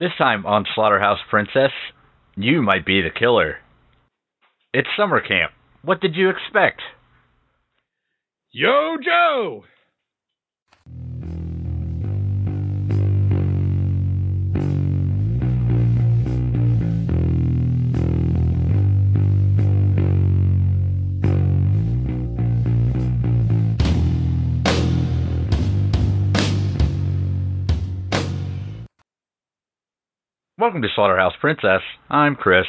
This time on Slaughterhouse Princess, you might be the killer. It's summer camp. What did you expect? Yo, Joe! Welcome to Slaughterhouse Princess. I'm Chris.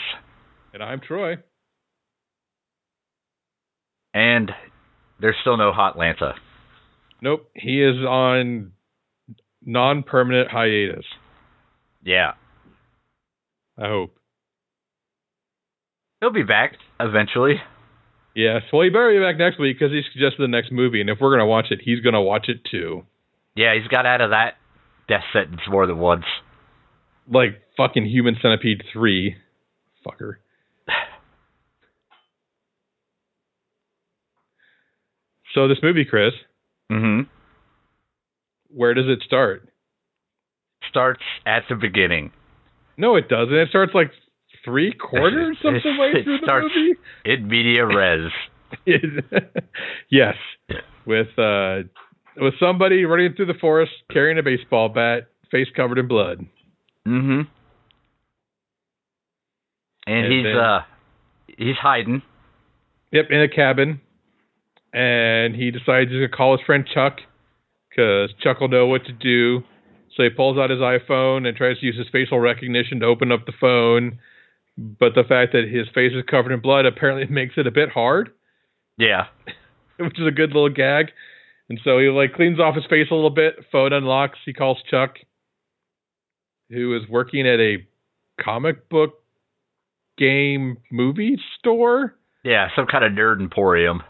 And I'm Troy. And there's still no hot Lanta. Nope, he is on non permanent hiatus. Yeah. I hope. He'll be back eventually. Yes, well, he better be back next week because he suggested the next movie, and if we're going to watch it, he's going to watch it too. Yeah, he's got out of that death sentence more than once. Like fucking Human Centipede 3. Fucker. so, this movie, Chris, Mm-hmm. where does it start? Starts at the beginning. No, it doesn't. It starts like three quarters of the way through the starts- movie. In media res. yes, with uh, with somebody running through the forest carrying a baseball bat, face covered in blood. Mm-hmm. And, And he's then- uh he's hiding. Yep, in a cabin, and he decides he's gonna call his friend Chuck because Chuck will know what to do. So he pulls out his iPhone and tries to use his facial recognition to open up the phone. But the fact that his face is covered in blood apparently makes it a bit hard. Yeah. which is a good little gag. And so he like cleans off his face a little bit. Phone unlocks. He calls Chuck, who is working at a comic book game movie store. Yeah, some kind of nerd emporium.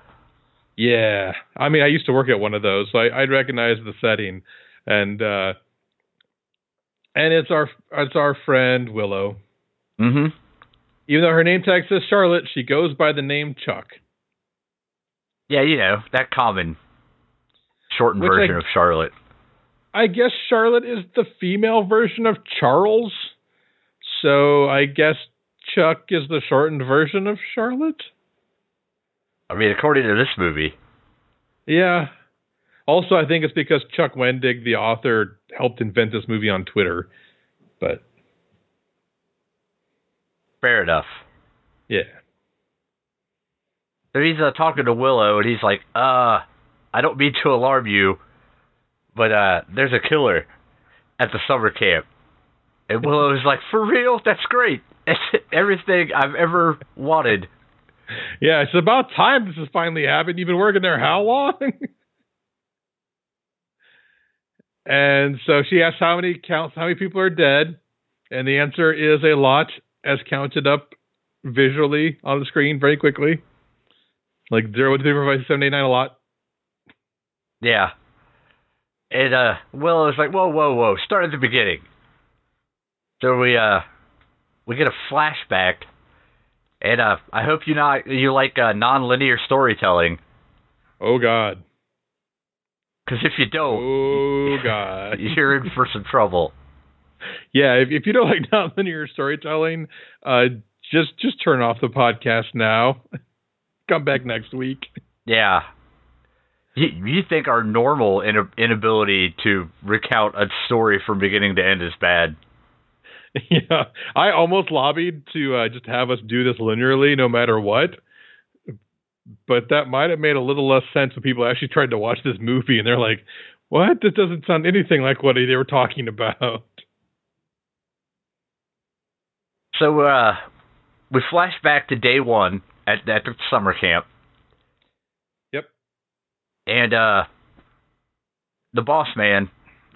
Yeah, I mean, I used to work at one of those, so I, I'd recognize the setting. And uh, and it's our it's our friend Willow. Mm-hmm. Even though her name tag says Charlotte, she goes by the name Chuck. Yeah, you know, that common shortened Which version I- of Charlotte. I guess Charlotte is the female version of Charles. So I guess Chuck is the shortened version of Charlotte. I mean, according to this movie. Yeah. Also, I think it's because Chuck Wendig, the author, helped invent this movie on Twitter. But Fair enough. yeah. So he's uh, talking to Willow, and he's like, "Uh, I don't mean to alarm you, but uh, there's a killer at the summer camp." And Willow is like, "For real? That's great. It's everything I've ever wanted." Yeah, it's about time this has finally happened. You've been working there how long? and so she asks how many counts how many people are dead, and the answer is a lot as counted up visually on the screen very quickly. Like zero to three four five seven eight nine a lot. Yeah. And uh, Willow's like, "Whoa, whoa, whoa! Start at the beginning." So we uh, we get a flashback, and uh, I hope you not you like uh, non-linear storytelling, Oh God. because if you don't, Oh God. you're in for some trouble. Yeah, if if you don't like nonlinear storytelling, uh just just turn off the podcast now. Come back next week. Yeah. You, you think our normal in- inability to recount a story from beginning to end is bad? yeah, I almost lobbied to uh, just have us do this linearly, no matter what. But that might have made a little less sense when people actually tried to watch this movie and they're like, "What? This doesn't sound anything like what they were talking about." So uh, we flash back to day one at, at the summer camp. Yep. And uh, the boss man,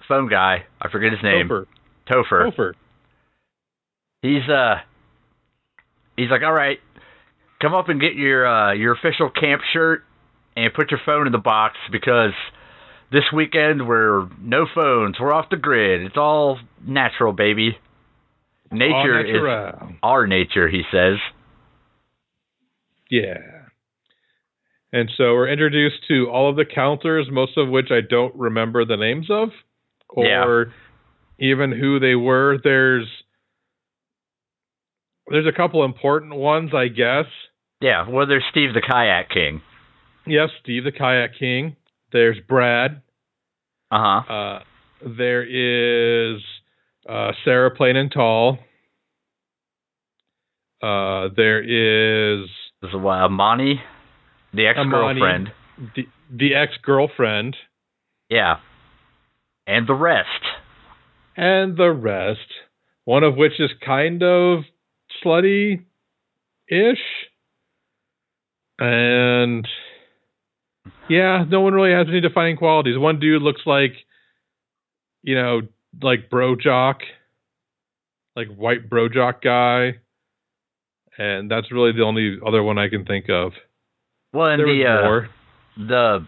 phone guy, I forget his name, Topher. Topher. Topher. He's uh, he's like, all right, come up and get your uh, your official camp shirt and put your phone in the box because this weekend we're no phones, we're off the grid. It's all natural, baby. Nature is our nature, he says. Yeah. And so we're introduced to all of the counters, most of which I don't remember the names of. Or Yeah. even who they were. There's there's a couple important ones, I guess. Yeah, well, there's Steve the Kayak King. Yes, Steve the Kayak King. There's Brad. Uh-huh. Uh There is uh, Sarah Plain and Tall. Uh, there is There's a uh, Monty, the ex-girlfriend. the the ex girlfriend Yeah. And the rest. and the rest. One of which is kind of slutty ish. And yeah, no one really has any defining qualities. One dude looks like, you know, like bro jock, like white bro jock guy. And that's really the only other one I can think of. Well, and there the uh, the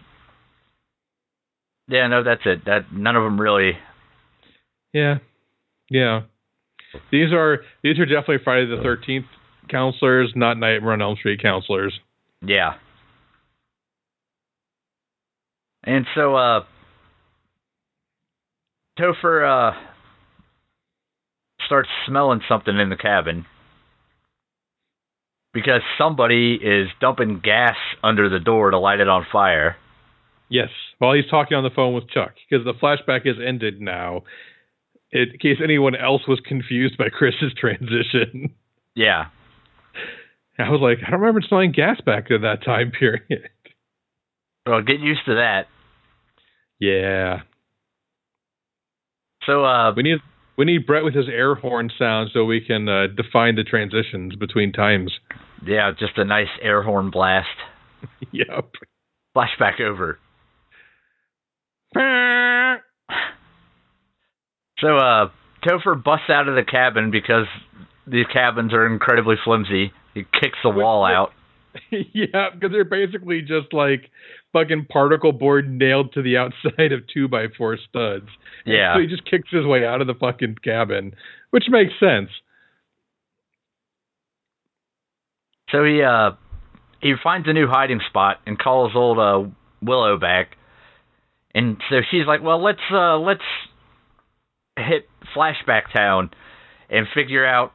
yeah, no, that's it. That none of them really. Yeah, yeah. These are these are definitely Friday the Thirteenth counselors, not Nightmare on Elm Street counselors. Yeah. And so, uh, Topher uh starts smelling something in the cabin because somebody is dumping gas under the door to light it on fire. Yes, while he's talking on the phone with Chuck, because the flashback is ended now. In case anyone else was confused by Chris's transition, Yeah. I was like, I don't remember smelling gas back in that time period. Well, get used to that. yeah, So, uh, we need we need Brett with his air horn sound so we can uh, define the transitions between times. yeah, just a nice air horn blast. yep. Flashback over. So, uh, Topher busts out of the cabin because these cabins are incredibly flimsy. He kicks the wall out. yeah, because they're basically just like fucking particle board nailed to the outside of two by four studs. Yeah. So he just kicks his way out of the fucking cabin, which makes sense. So he uh he finds a new hiding spot and calls old uh Willow back. And so she's like, "Well, let's uh let's hit flashback town and figure out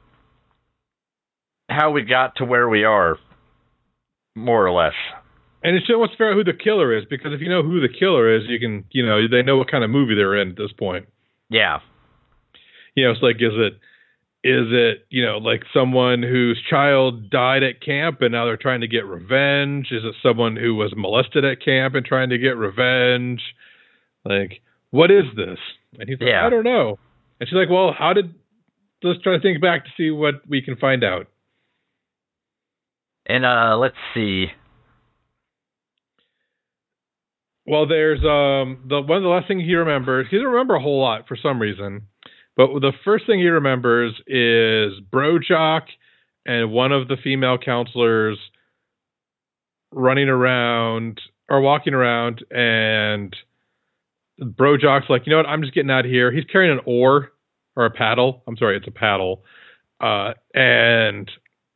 how we got to where we are more or less." And it's it wants to figure out who the killer is because if you know who the killer is, you can, you know, they know what kind of movie they're in at this point. Yeah. You know, it's like, is it, is it, you know, like someone whose child died at camp and now they're trying to get revenge? Is it someone who was molested at camp and trying to get revenge? Like, what is this? And he's like, Yeah. I don't know. And she's like, well, how did, let's try to think back to see what we can find out. And uh let's see. Well, there's um the one of the last things he remembers. He doesn't remember a whole lot for some reason, but the first thing he remembers is Brojock and one of the female counselors running around or walking around, and Brojock's like, you know what? I'm just getting out of here. He's carrying an oar or a paddle. I'm sorry, it's a paddle, uh, and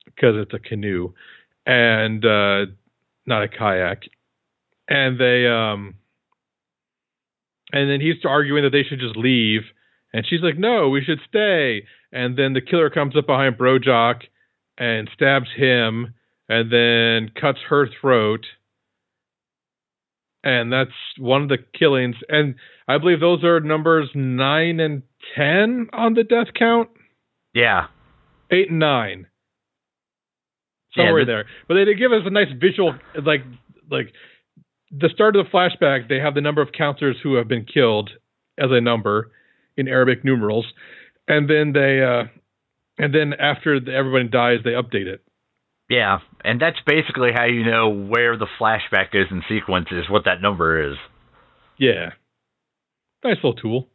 because it's a canoe, and uh, not a kayak and they um and then he's arguing that they should just leave and she's like no we should stay and then the killer comes up behind brojock and stabs him and then cuts her throat and that's one of the killings and i believe those are numbers 9 and 10 on the death count Yeah. 8 and 9 Yeah, somewhere the- there. But they, they give us a nice visual, like like the start of the flashback. They have the number of counselors who have been killed as a number in Arabic numerals, and then they uh, and then after the, everybody dies, they update it. Yeah. And that's basically how you know where the flashback is in sequence is what that number is. Yeah, nice little tool.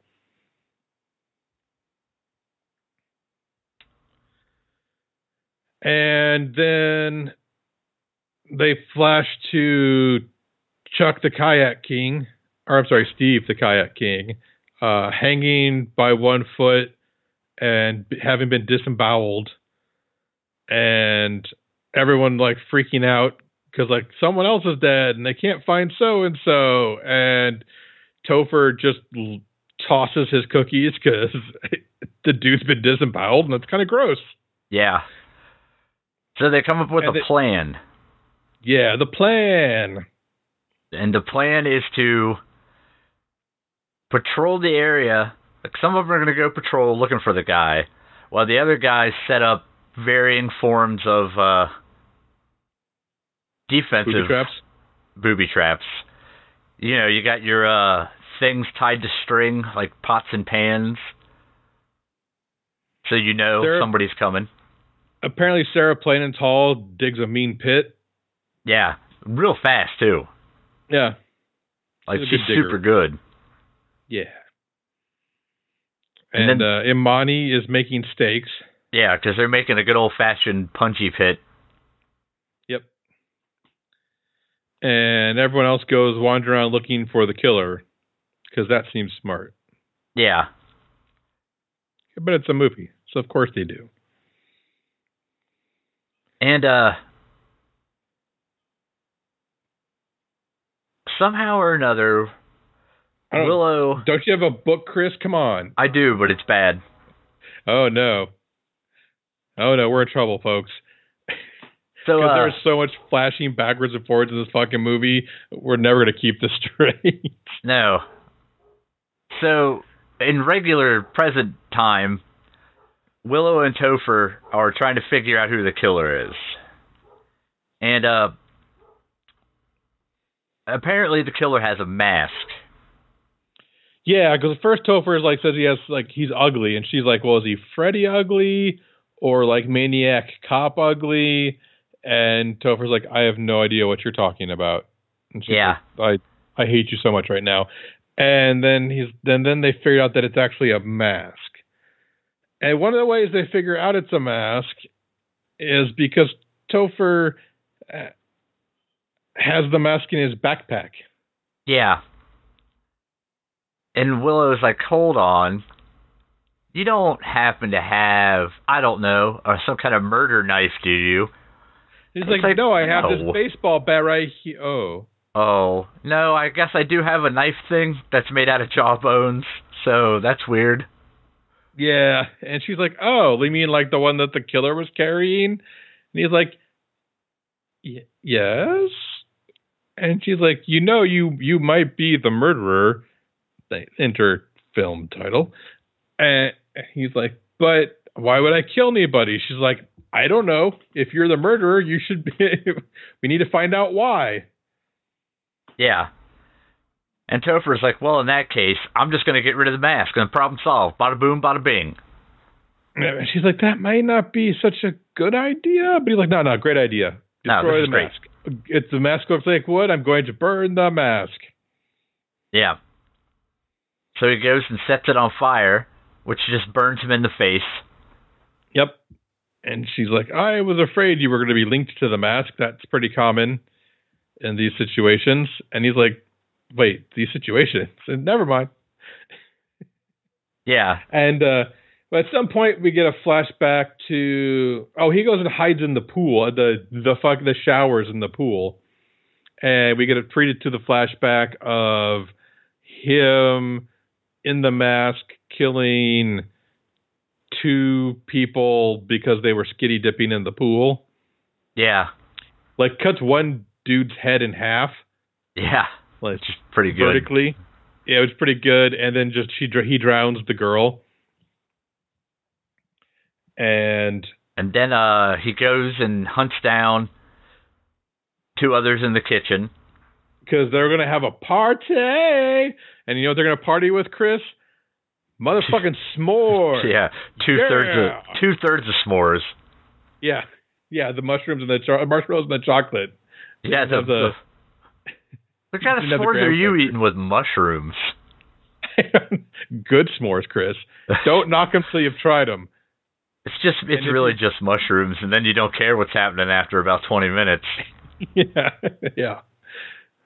And then they flash to Chuck the Kayak King, or I'm sorry, Steve the Kayak King, uh, hanging by one foot and having been disemboweled, and everyone like freaking out because like someone else is dead and they can't find so and so, and Topher just l- tosses his cookies because the dude's been disemboweled, and it's kind of gross. Yeah. So they come up with And a plan, Yeah, the plan. and the plan is to patrol the area. Like some of them are going to go patrol looking for the guy, while the other guys set up varying forms of uh, defensive Booby traps. booby traps. You know, you got your uh, things tied to string, like pots and pans, so you know There- somebody's coming. Apparently, Sarah Plain and Tall digs a mean pit. Yeah, real fast too. Yeah, Like She's she's good super good. yeah. And And, then- uh, Imani is making steaks. Yeah, because they're making a good old fashioned punji pit. Yep. And everyone else goes wandering around looking for the killer because that seems smart. Yeah, But it's a movie, so of course they do. and uh, somehow or another, don't- Willow. Don't you have a book, Chris? Come on. I do, but it's bad. Oh no. Oh no, we're in trouble, folks. So Because uh, there's so much flashing backwards and forwards in this fucking movie, we're never gonna keep this straight. No. So, in regular present time, Willow and Topher are trying to figure out who the killer is. And, uh, apparently the killer has a mask. yeah, because first Topher is like says he has like he's ugly, and she's like, well, is he Freddy ugly or like maniac cop ugly? And Topher's like, I have no idea what you're talking about. Yeah. like, I I hate you so much right now. And then he's then then they figured out that it's actually a mask. And one of the ways they figure out it's a mask is because Topher uh, has the mask in his backpack. Yeah. And Willow's like, hold on. You don't happen to have, I don't know, uh, some kind of murder knife, do you? He's like, like, no, I have no. this baseball bat right here. Oh, Oh, no, I guess I do have a knife thing that's made out of jawbones, so that's weird. yeah. And she's like, oh, you mean like the one that the killer was carrying? And he's like, "Y- yes. And she's like, you know, you you might be the murderer. They enter film title. And he's like, but why would I kill anybody? She's like, I don't know. If you're the murderer, you should be. we need to find out why. Yeah. And Topher's like, well, in that case, I'm just going to get rid of the mask and the problem solved. Bada boom, bada bing. And she's like, that might not be such a good idea. But he's like, no, no, great idea. Destroy this the is great. mask. It's the mask of fake wood. I'm going to burn the mask. Yeah. So he goes and sets it on fire, which just burns him in the face. Yep. And she's like, I was afraid you were going to be linked to the mask. That's pretty common in these situations. And he's like, wait, these situations? And never mind. Yeah. And uh, but at some point we get a flashback to oh he goes and hides in the pool the the fuck the showers in the pool, and we get a treated to the flashback of him in the mask killing two people because they were skitty dipping in the pool. Yeah. Like cuts one dude's head in half, Yeah. like is pretty good. vertically. Yeah, it was pretty good. And then just she he drowns the girl. And And then uh, he goes and hunts down two others in the kitchen. because they're gonna have a party, and you know what they're gonna party with, Chris? Motherfucking s'mores. Yeah. Two thirds Yeah. of two thirds of s'mores. yeah, yeah. The mushrooms and the cho- marshmallows and the chocolate. Yeah. The, the- what kind of Didn't have the s'mores are you eating with mushrooms? Good s'mores, Chris. Don't knock them till you've tried them. It's just it's And really just mushrooms, and then you don't care what's happening after about twenty minutes. yeah, yeah.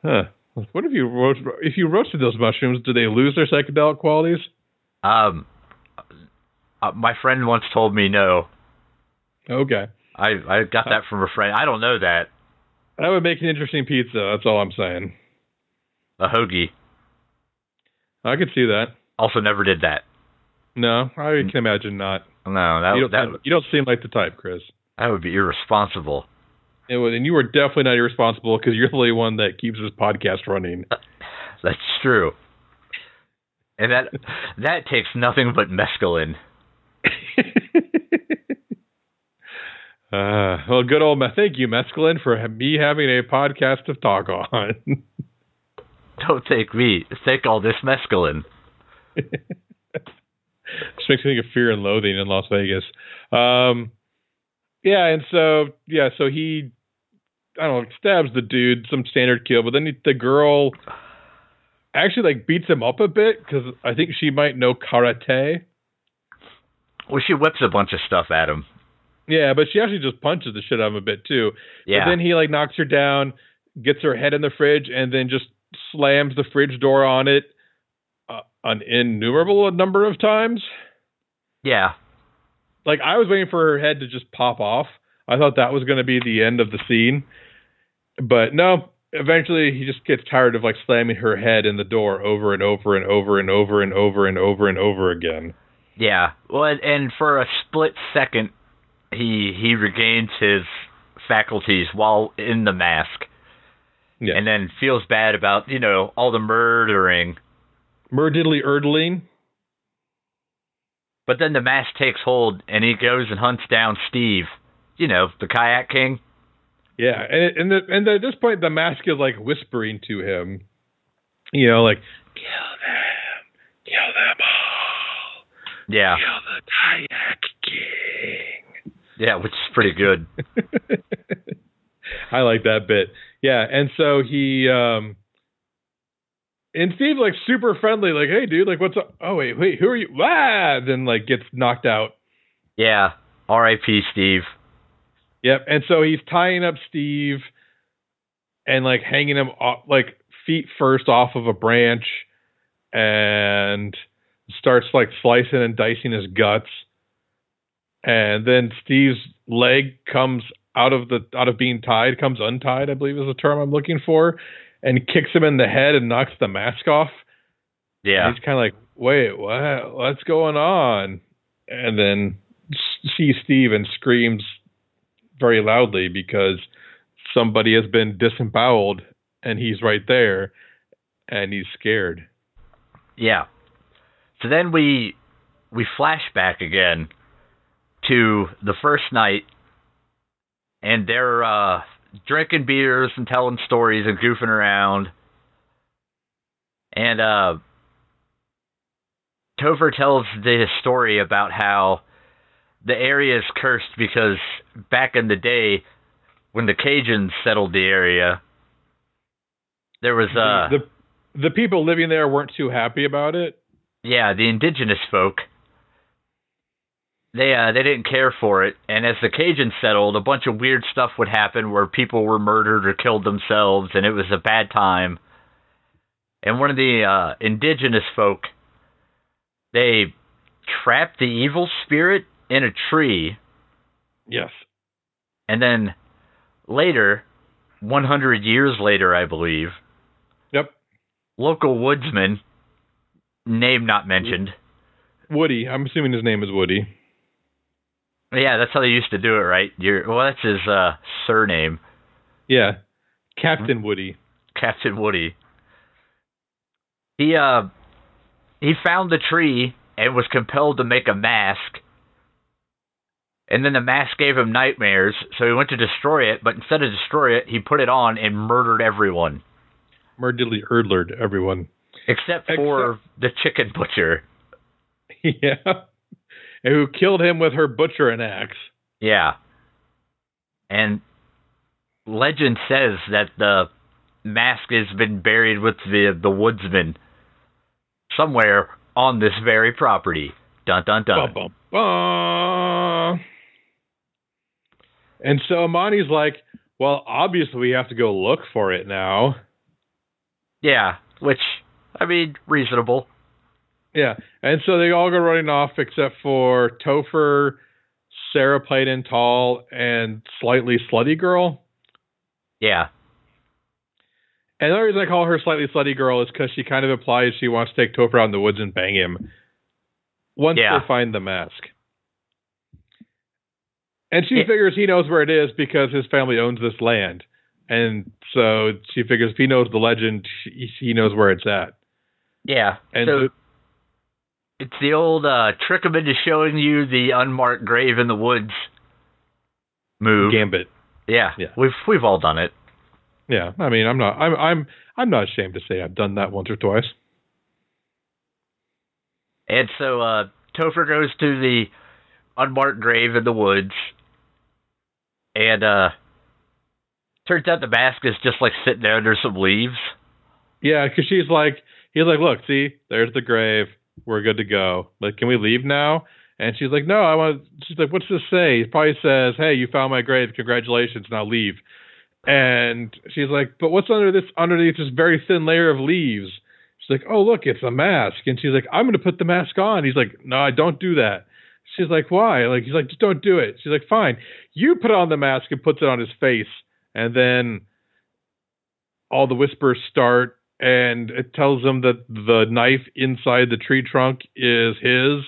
Huh. What if you roast, if you roasted those mushrooms? Do they lose their psychedelic qualities? Um, uh, my friend once told me no. Okay, I I got that from a friend. I don't know that that would make an interesting pizza. That's all I'm saying. a hoagie. I could see that. Also, never did that. No, I can imagine not. No, that you, don't that seem, you don't seem like the type, Chris. that would be irresponsible. And, and you are definitely not irresponsible because you're the only one that keeps this podcast running. That's true. And that that takes nothing but mescaline. uh, well, good old. me- Thank you, Mescaline, for me having a podcast to talk on. Don't take me. Take all this mescaline. Just makes me think of Fear and Loathing in Las Vegas. Um, yeah, and so yeah, so he, I don't know, stabs the dude, some standard kill, but then he, the girl actually like beats him up a bit because I think she might know karate. Well, she whips a bunch of stuff at him. Yeah, but she actually just punches the shit out of him a bit too. Yeah. But then he like knocks her down, gets her head in the fridge, and then just slams the fridge door on it uh, an innumerable number of times. yeah. Like I was waiting for her head to just pop off. I thought that was going to be the end of the scene, but no. Eventually, he just gets tired of like slamming her head in the door over and over and over and over and over and over and over again. Yeah. Well, and- for a split second, he he regains his faculties while in the mask, Yeah, and then feels bad about you know all the murdering. Murdiddly erdling. But then the mask takes hold, and he goes and hunts down Steve. You know, the kayak king. Yeah, and it, and the, and at this point, the mask is like whispering to him, you know, like kill them, kill them all, Yeah. kill the kayak king. Yeah, which is pretty good. I like that bit. Yeah, and so he um and Steve like super friendly, like, hey dude, like what's up? Oh wait, wait, who are you? Ah then like gets knocked out. Yeah. R.I.P. Steve. Yep. And so he's tying up Steve and like hanging him off, like feet first off of a branch and starts like slicing and dicing his guts. And then Steve's leg comes out of the out of being tied, comes untied, I believe is the term I'm looking for, and kicks him in the head and knocks the mask off. Yeah. And he's kind of like, wait, what? What's going on? And then sees Steve and screams very loudly because somebody has been disemboweled and he's right there and he's scared. Yeah. So then we we flash back again to the first night and they're uh drinking beers and telling stories and goofing around. And uh Topher tells the story about how the area is cursed because back in the day when the Cajuns settled the area there was uh the the people living there weren't too happy about it. yeah, the indigenous folk. They uh, they didn't care for it, and as the Cajuns settled, a bunch of weird stuff would happen where people were murdered or killed themselves, and it was a bad time. And one of the uh, indigenous folk, they trapped the evil spirit in a tree, Yes. and then later, 100 years later, I believe, Yep. local woodsman, name not mentioned. Woody. I'm assuming his name is Woody. Yeah, that's how they used to do it, right? Your well, that's his uh, surname, Yeah. Captain Woody. Captain Woody. He uh he found the tree and was compelled to make a mask. And then the mask gave him nightmares, so he went to destroy it, but instead of destroy it, he put it on and murdered everyone. Murdiddly Erdlered, everyone. Except for the chicken butcher. yeah. And who killed him with her butchering axe. Yeah. And legend says that the mask has been buried with the the woodsman somewhere on this very property. Dun dun dun. Bum, bum, bum. And so Amani's like, well, obviously we have to go look for it now. Yeah, which I mean, reasonable. Yeah. And so they all go running off except for Topher, Sarah Plain and Tall, and slightly slutty girl. Yeah. And the reason I call her slightly slutty girl is because she kind of implies she wants to take Topher out in the woods and bang him once Yeah. they find the mask. And she Yeah. figures he knows where it is because his family owns this land. And so she figures if he knows the legend, she, he knows where it's at. Yeah. And so so- it's the old uh, trick him into showing you the unmarked grave in the woods move. Gambit. Yeah. Yeah. We've we've all done it. Yeah, I mean, I'm not, I'm, I'm, I'm not ashamed to say I've done that once or twice. And so uh, Topher goes to the unmarked grave in the woods, and uh, turns out the mask is just like sitting there under some leaves. Yeah, because she's like, he's like, look, see, there's the grave. We're good to go. Like, can we leave now? And she's like, no, I want. She's like, what's this say? He probably says, hey, you found my grave. Congratulations. Now leave. And she's like, but what's under this underneath this very thin layer of leaves? She's like, oh look, it's a mask. And she's like, I'm gonna put the mask on. He's like, no, I don't do that. She's like, why? Like he's like, just don't do it. She's like, fine. You put on the mask and puts it on his face, and then all the whispers start, and it tells him that the knife inside the tree trunk is his,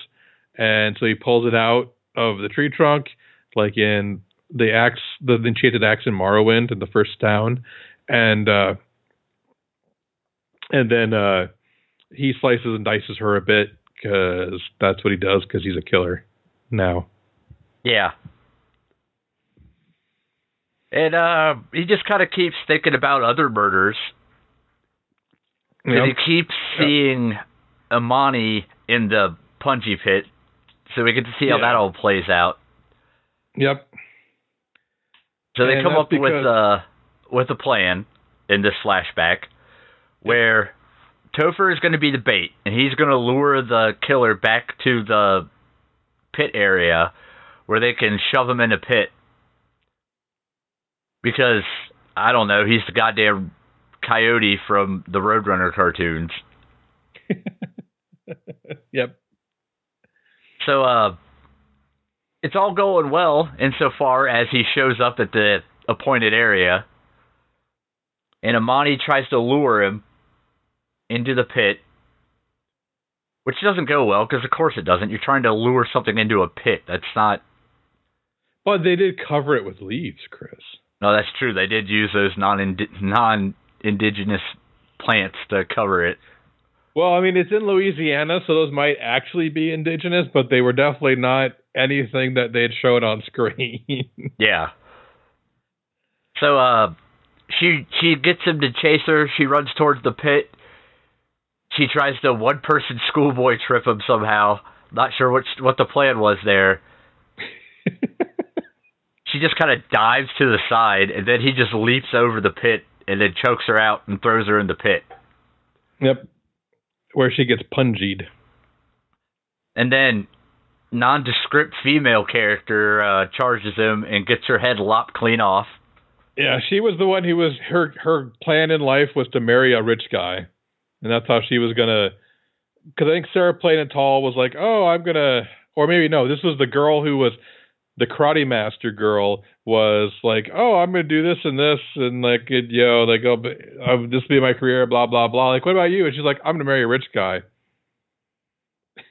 and so he pulls it out of the tree trunk, like in the axe, the enchanted axe in Morrowind in the first town, and uh, and then uh, he slices and dices her a bit because that's what he does because he's a killer now. Yeah. And uh, he just kind of keeps thinking about other murders. Yep. he keeps Yep. seeing Amani in the punji pit, so we get to see how Yeah. that all plays out. Yep. So they And come up with because- uh with a plan in this flashback where Topher is going to be the bait and he's going to lure the killer back to the pit area where they can shove him in a pit because I don't know, he's the goddamn coyote from the Roadrunner cartoons. Yep. So uh it's all going well insofar as he shows up at the appointed area and Amani tries to lure him into the pit which doesn't go well because of course it doesn't. You're trying to lure something into a pit. That's not But they did cover it with leaves, Chris. No, that's true. They did use those non non indigenous plants to cover it. Well, I mean, it's in Louisiana, so those might actually be indigenous, but they were definitely not anything that they'd shown on screen. Yeah. So uh she she gets him to chase her. She runs towards the pit. She tries to one person schoolboy trip him somehow. Not sure what what the plan was there. She just kind of dives to the side and then he just leaps over the pit and then chokes her out and throws her in the pit. yep. Where she gets pungied. And then nondescript female character uh, charges him and gets her head lopped clean off. Yeah, she was the one who was her her plan in life was to marry a rich guy, and that's how she was gonna. Because I think Sarah Plain and Tall was like, "Oh, I'm gonna," or maybe no, this was the girl who was the karate master girl was like, "Oh, I'm gonna do this and this and like, it, you know, like, oh, but, uh, this will be my career, blah blah blah." Like, what about you? And she's like, "I'm gonna marry a rich guy."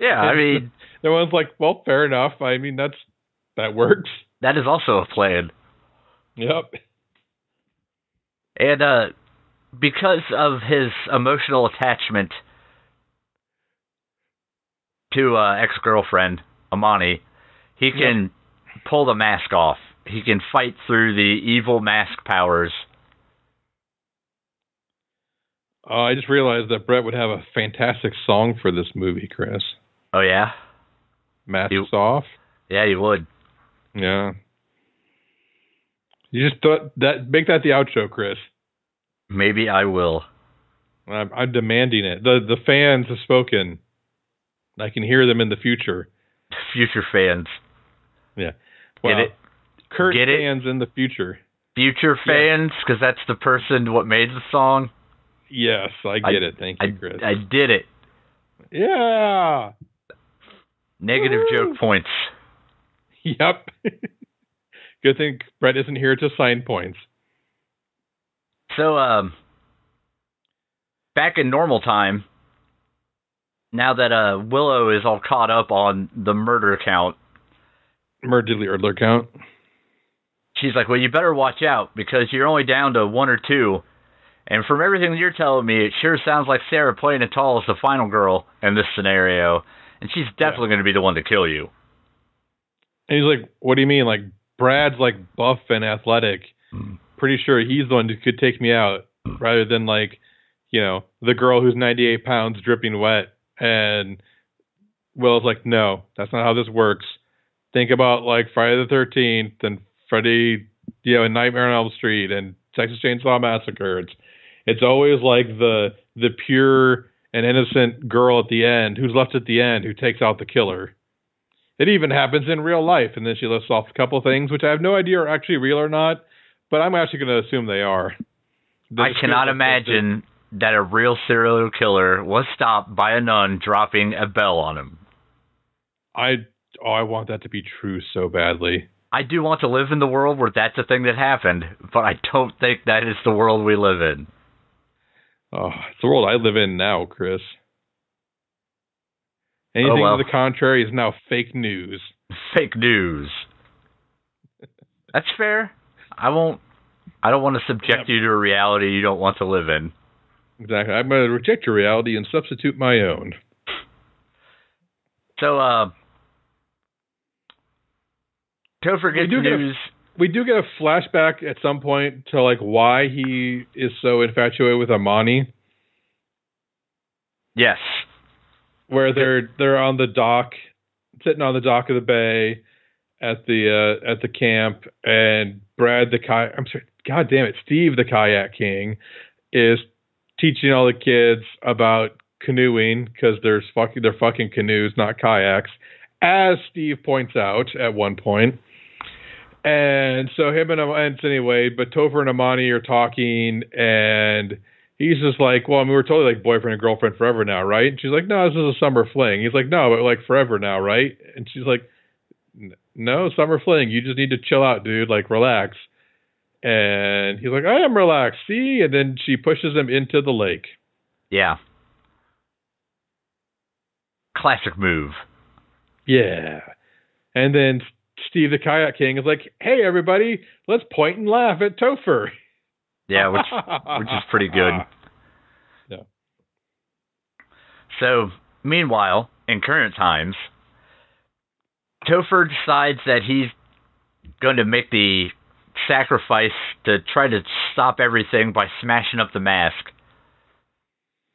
Yeah, I mean No one's like, "Well, fair enough. I mean, that's that works." that is also a plan. Yep. And uh, because of his emotional attachment to uh, ex girlfriend Amani, he can pull the mask off. He can fight through the evil mask powers. Uh, I just realized that Brett would have a fantastic song for this movie, Chris. Oh yeah, Masks You- off. yeah, he would. Yeah. You just thought that make that the outro, Chris. Maybe I will. I'm, I'm demanding it. The the fans have spoken. I can hear them in the future. Future fans, Well, get it? Kurt Get it? fans in the future. Future fans, because that's the person what made the song. Yes, I get it. Thank I, you, Chris. I did it. yeah. Negative Woo! joke points. Yep. Good thing Brett isn't here to sign points. So, um, back in normal time, now that uh, Willow is all caught up on the murder count, Murder count. she's like, "Well, you better watch out because you're only down to one or two. And from everything you're telling me, it sure sounds like Sarah Plain and Tall is the final girl in this scenario, and she's definitely going to be the one to kill you." And he's like, "What do you mean? Like Brad's like buff and athletic. Pretty sure he's the one who could take me out, rather than like, you know, the girl who's 98 pounds dripping wet." And Will's like, "No, that's not how this works. Think about like Friday the 13th and Freddy, you know, and Nightmare on Elm Street and Texas Chainsaw Massacre. It's it's always like the the pure and innocent girl at the end who's left at the end who takes out the killer." It even happens in real life, and then she lists off a couple things, which I have no idea are actually real or not, but I'm actually going to assume they are. The I cannot imagine that a real serial killer was stopped by a nun dropping a bell on him. I oh, I want that to be true so badly. I do want to live in the world where that's a thing that happened, but I don't think that is the world we live in. Oh, it's the world I live in now, Chris. Anything oh, well. to the contrary is now fake news. Fake news. That's fair. I won't. I don't want to subject you to a reality you don't want to live in. Exactly. I'm going to reject your reality and substitute my own. So, uh, Topher We gets do get a- news. We do get a flashback at some point to like why he is so infatuated with Amani. Yes. where they're they're on the dock, sitting on the dock of the bay at the uh, at the camp, and Brad the kayak. I'm sorry, God damn it, Steve the kayak king is teaching all the kids about canoeing because there's fucking they're fucking canoes, not kayaks, as Steve points out at one point. And so him and and anyway, but Topher and Amani are talking, and he's just like, well, I mean, we're totally like boyfriend and girlfriend forever now, right? And she's like, no, this is a summer fling. He's like, no, but like forever now, right? And she's like, "N- no, summer fling. You just need to chill out, dude. Like, relax. And he's like, I am relaxed. See? And then she pushes him into the lake. Yeah. Classic move. Yeah. And then Steve the kayak king is like, hey, everybody, let's point and laugh at Topher. Yeah, which which is pretty good. Yeah. So, meanwhile, in current times, Topher decides that he's going to make the sacrifice to try to stop everything by smashing up the mask,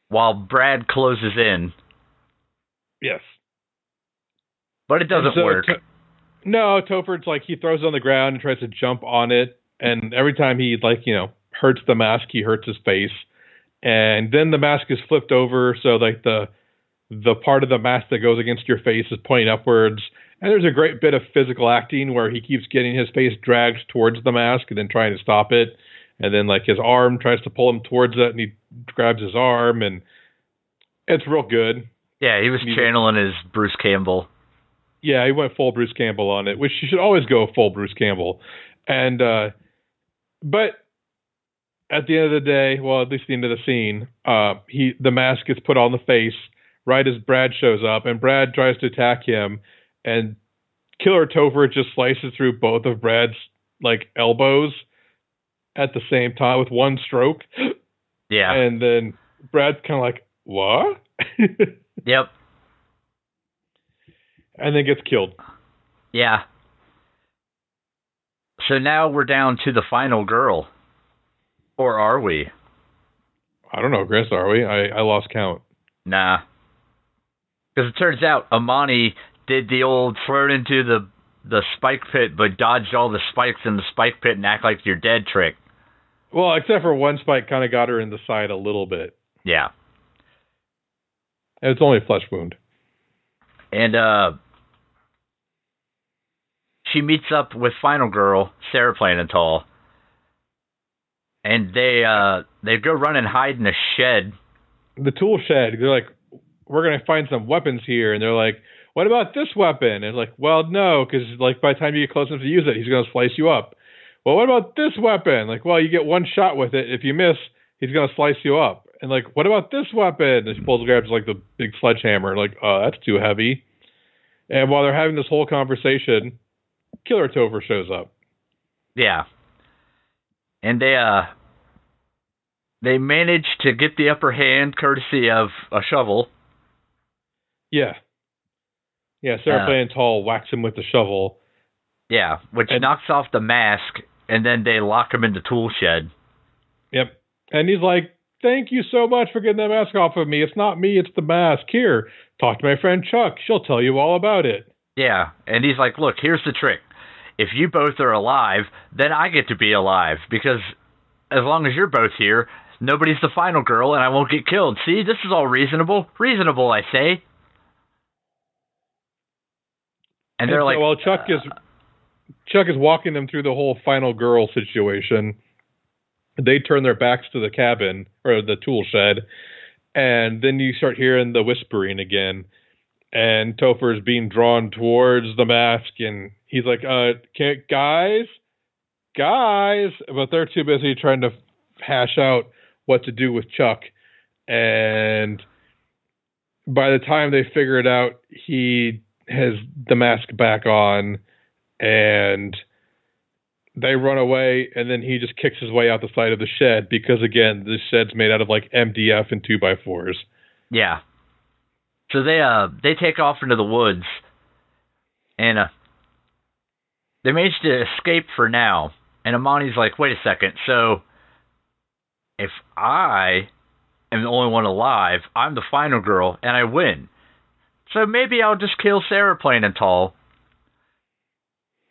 while Brad closes in, Yes. but it doesn't so work. To- no, Topher's like he throws it on the ground and tries to jump on it, and every time he like you know hurts the mask, he hurts his face, and then the mask is flipped over, so like the the part of the mask that goes against your face is pointing upwards. And there's a great bit of physical acting where he keeps getting his face dragged towards the mask and then trying to stop it. And then like his arm tries to pull him towards it and he grabs his arm and it's real good. yeah, he was Neither- channeling his Bruce Campbell. Yeah, he went full Bruce Campbell on it, which you should always go full Bruce Campbell. And uh but at the end of the day, well, at least the end of the scene, uh he the mask gets put on the face right as Brad shows up, and Brad tries to attack him, and Killer Topher just slices through both of Brad's like elbows at the same time with one stroke, Yeah. and then Brad's kind of like, "What?" yep. and then gets killed. Yeah. So now we're down to the final girl. Or are we? I don't know, Chris. Are we? I I lost count. Nah. Because it turns out Amani did the old throw into the the spike pit, but dodged all the spikes in the spike pit and act like you're dead trick. Well, except for one spike, kind of got her in the side a little bit. Yeah. And it's only a flesh wound. And uh she meets up with Final Girl, Sarah Plain and Tall. And they uh they go run and hide in a shed. The tool shed. They're like, we're gonna find some weapons here, and they're like, what about this weapon? And like, well, no, because like by the time you get close enough to use it, he's gonna slice you up. Well, what about this weapon? Like, well, you get one shot with it. If you miss, he's gonna slice you up. And like, what about this weapon? And she pulls grabs like the big sledgehammer. Like, oh, that's too heavy. And while they're having this whole conversation, Killer Topher shows up. Yeah. And they uh they manage to get the upper hand courtesy of a shovel. Yeah. Yeah, Sarah Plain and Tall whacks him with the shovel. Yeah, which And- knocks off the mask and then they lock him in the tool shed. Yep. And he's like, Thank you so much for getting that mask off of me. It's not me, it's the mask. Here, talk to my friend Chuck. She'll tell you all about it. Yeah, and he's like, "Look, here's the trick. If you both are alive, then I get to be alive because as long as you're both here, nobody's the final girl and I won't get killed. See, this is all reasonable. Reasonable, I say." And they're like, while Chuck is Chuck is walking them through the whole final girl situation. They turn their backs to the cabin or the tool shed, and then you start hearing the whispering again. And Topher is being drawn towards the mask, and he's like, "Uh, can't guys, guys," but they're too busy trying to hash out what to do with Chuck. And by the time they figure it out, he has the mask back on and they run away and then he just kicks his way out the side of the shed because again the shed's made out of like mdf and 2 by 4s Yeah. So they uh they take off into the woods and uh they manage to escape for now. And Amani's like, wait a second, so if I am the only one alive, I'm the final girl and I win. So maybe I'll just kill Sarah plain and tall.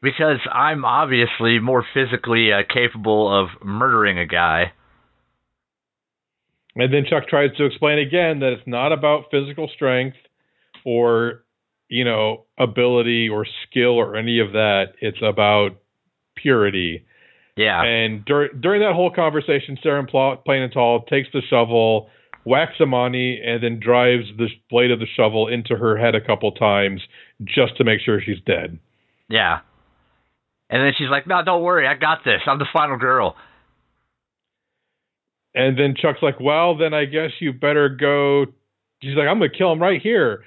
Because I'm obviously more physically uh, capable of murdering a guy. and then chuck tries to explain again that it's not about physical strength or you know ability or skill or any of that it's about purity Yeah. And dur- during that whole conversation, Sarah Pl- Plain and Tall takes the shovel, whacks Amani, and then drives the blade of the shovel into her head a couple times just to make sure she's dead. Yeah. And then she's like, no, don't worry, I got this. I'm the final girl. And then Chuck's like, "Well, then I guess you better go." She's like, "I'm gonna kill him right here."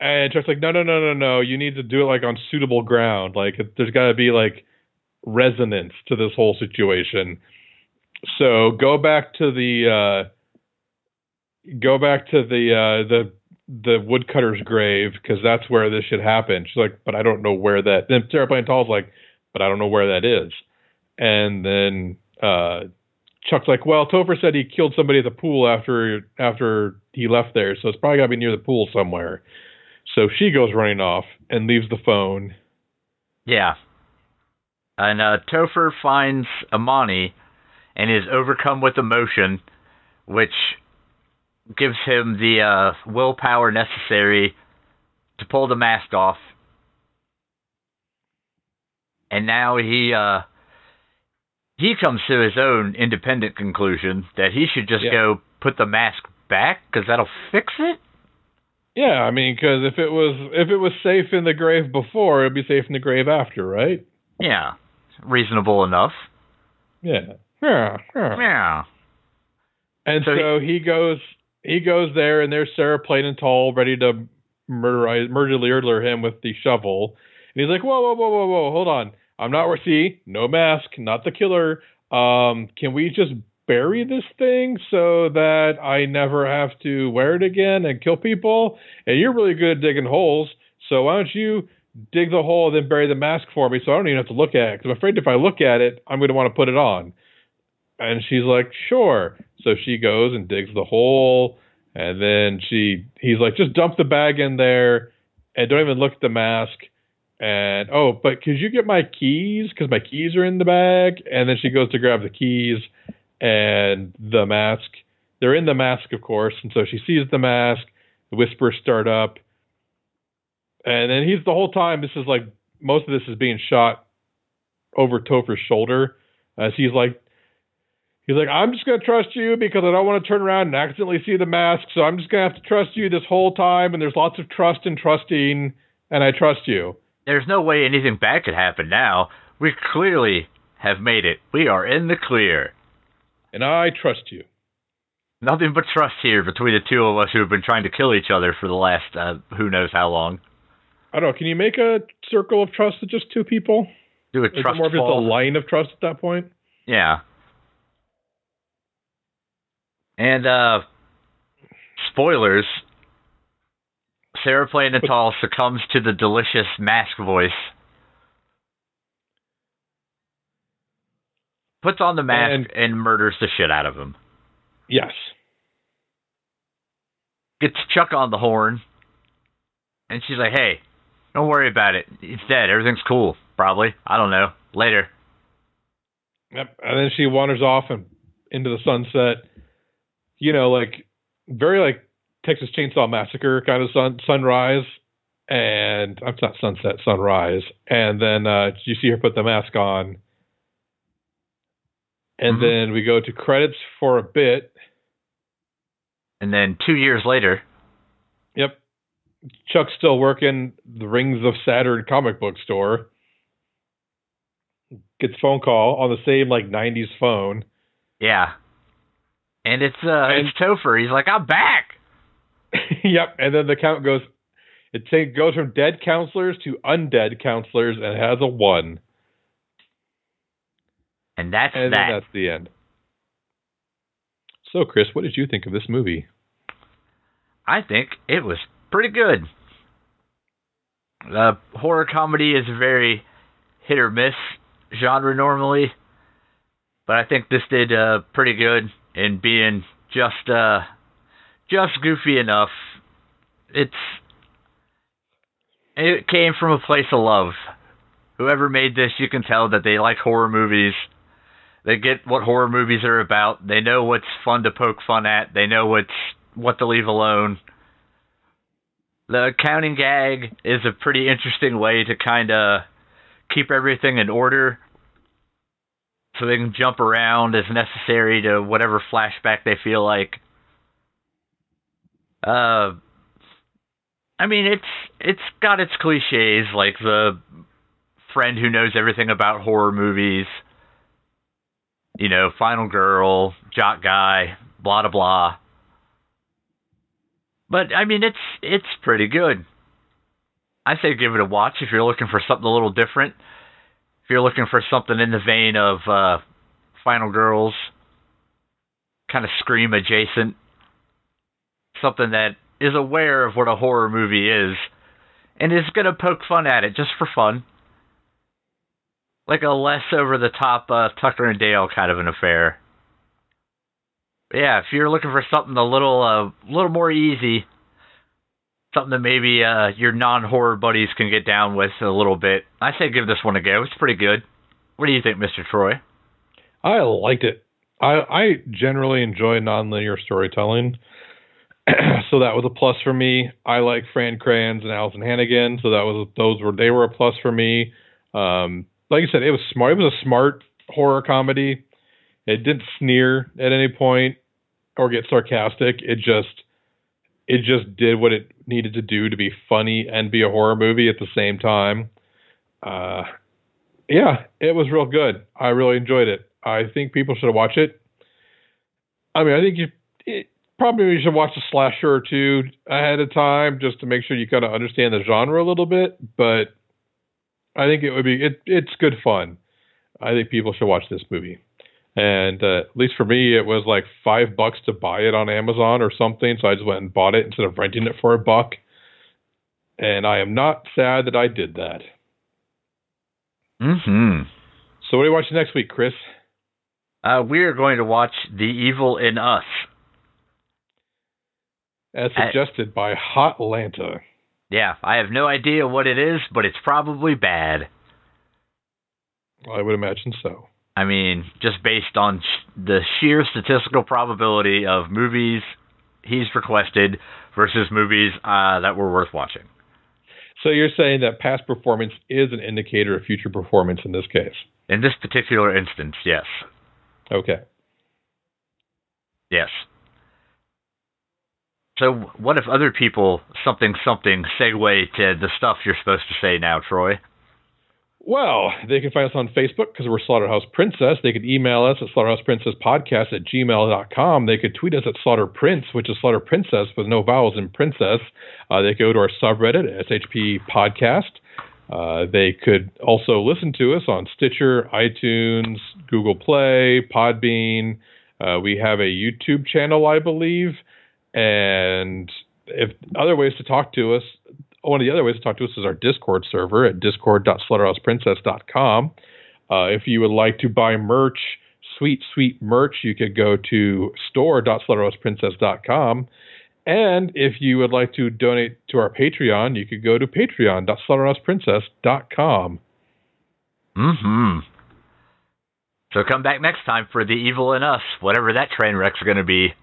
And Chuck's like, "No, no, no, no, no. You need to do it like on suitable ground. Like there's got to be like resonance to this whole situation." So go back to the uh, go back to the uh, the the woodcutter's grave because that's where this should happen. She's like, "But I don't know where that." Then Sarah Plain Tall's like, "But I don't know where that is." And then uh, Chuck's like, well, Topher said he killed somebody at the pool after after he left there, so it's probably got to be near the pool somewhere. So she goes running off and leaves the phone. Yeah. And uh, Topher finds Amani and is overcome with emotion, which gives him the uh, willpower necessary to pull the mask off. And now he uh, he comes to his own independent conclusion that he should just Yeah. go put the mask back because that'll fix it. Yeah, I mean, because if it was if it was safe in the grave before, it'd be safe in the grave after, right? Yeah, reasonable enough. Yeah. Yeah. yeah. Yeah. And So so, he- he, goes he goes there and there's Sarah plain and tall ready to murder murder him with the shovel. And he's like, Whoa, whoa, whoa, whoa, whoa, hold on. I'm not see, no mask, not the killer. Um, can we just bury this thing so that I never have to wear it again and kill people? And you're really good at digging holes, so why don't you dig the hole and then bury the mask for me so I don't even have to look at it? Because I'm afraid if I look at it, I'm going to want to put it on. And she's like, sure. So she goes and digs the hole, and then she he's like, just dump the bag in there, and don't even look at the mask. And oh, but could you get my keys? Because my keys are in the bag. And then she goes to grab the keys and the mask. They're in the mask, of course. And so she sees the mask. The whispers start up, and then he's the whole time. This is like most of this is being shot over Topher's shoulder as he's like He's like, I'm just gonna trust you because I don't want to turn around and accidentally see the mask. So I'm just gonna have to trust you this whole time. And there's lots of trust and trusting, and I trust you. There's no way anything bad could happen now. We clearly have made it. We are in the clear. And I trust you. Nothing but trust here between the two of us who have been trying to kill each other for the last uh, who knows how long. I don't know. Can you make a circle of trust with just two people? Do a trust. Is it more of just a line of trust at that point? Yeah. And uh spoilers. Sarah Plain and Tall succumbs to the delicious mask voice. Puts on the mask And- and, murders the shit out of him. Yes. Gets Chuck on the horn. And she's like, hey, don't worry about it. It's dead. Everything's cool. Probably. I don't know. Later. Yep. And then she wanders off and into the sunset. You know, like very like Texas Chainsaw Massacre kind of sun sunrise. And I'm not sunset, sunrise. And then uh you see her put the mask on. And Mhm. then we go to credits for a bit. And then two years later, Yep. Chuck's still working the Rings of Saturn comic book store. Gets phone call on the same like 90s phone. yeah. And it's uh And- it's Topher. He's like, I'm back. yep. And then the count goes, it take, goes from dead counselors to undead counselors and has a one. And that's And that. that's the end. So, Chris, what did you think of this movie? I think it was pretty good. Uh, horror comedy is a very hit or miss genre normally, but I think this did uh, pretty good in being just uh, just goofy enough. It's it came from a place of love. Whoever made this, you can tell that they like horror movies. They get what horror movies are about. They know what's fun to poke fun at. They know what's what to leave alone. The counting gag is a pretty interesting way to kind of keep everything in order so they can jump around as necessary to whatever flashback they feel like. Uh I mean it's it's got its clichés like the friend who knows everything about horror movies. You know, final girl, jock guy, blah blah blah. But I mean, it's it's pretty good. I say give it a watch if you're looking for something a little different. If you're looking for something in the vein of uh, Final Girls, kind of Scream adjacent, something that is aware of what a horror movie is, and is gonna poke fun at it just for fun, like a less over the top uh, Tucker and Dale kind of an affair. Yeah, if you're looking for something a little uh, little more easy, something that maybe uh, your non-horror buddies can get down with a little bit, I say give this one a go. It's pretty good. What do you think, Mr. Troy? I liked it. I, I generally enjoy nonlinear storytelling. so that was a plus for me. I like Fran Kranz and Alyson Hannigan, so that was those were they were a plus for me. Um, like I said, it was smart. It was a smart horror comedy. It didn't sneer at any point or get sarcastic. It just it just did what it needed to do to be funny and be a horror movie at the same time. Uh, yeah, it was real good. I really enjoyed it. I think people should watch it. I mean, I think you it, probably you should watch a slasher or two ahead of time just to make sure you kind of understand the genre a little bit. But I think it would be it. It's good fun. I think people should watch this movie. And uh, at least for me, it was like five bucks to buy it on Amazon or something. So I just went and bought it instead of renting it for a buck. And I am not sad that I did that. Mm-hmm. So what are you watching next week, Chris? Uh, we are going to watch The Evil in Us. As I- suggested by Hot Lanta. Yeah, I have no idea what it is, but it's probably bad. I would imagine so. I mean, just based on sh- the sheer statistical probability of movies he's requested versus movies uh, that were worth watching. So you're saying that past performance is an indicator of future performance in this case? In this particular instance, yes. Okay. Yes. So, what if other people something something segue to the stuff you're supposed to say now, Troy? Well, they can find us on Facebook because we're Slaughterhouse Princess. They could email us at slaughterhouseprincesspodcast at gmail.com. They could tweet us at Slaughter Prince, which is Slaughter Princess with no vowels in princess. Uh, they could go to our subreddit, SHP Podcast. Uh, they could also listen to us on Stitcher, iTunes, Google Play, Podbean. Uh, we have a YouTube channel, I believe. And if other ways to talk to us, one of the other ways to talk to us is our Discord server at discord.slaughterhouseprincess.com. Uh, if you would like to buy merch, sweet, sweet merch, you could go to store.slaughterhouseprincess.com. And if you would like to donate to our Patreon, you could go to patreon.slaughterhouseprincess.com. Mm-hmm. So come back next time for The Evil in Us, whatever that train wreck's going to be.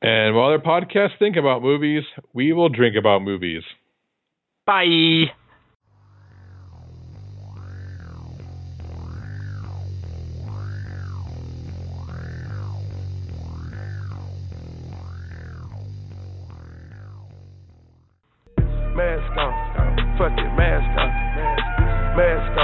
And while other podcasts think about movies, we will drink about movies. Bye. Mask on. Fuck it, mask on. Mask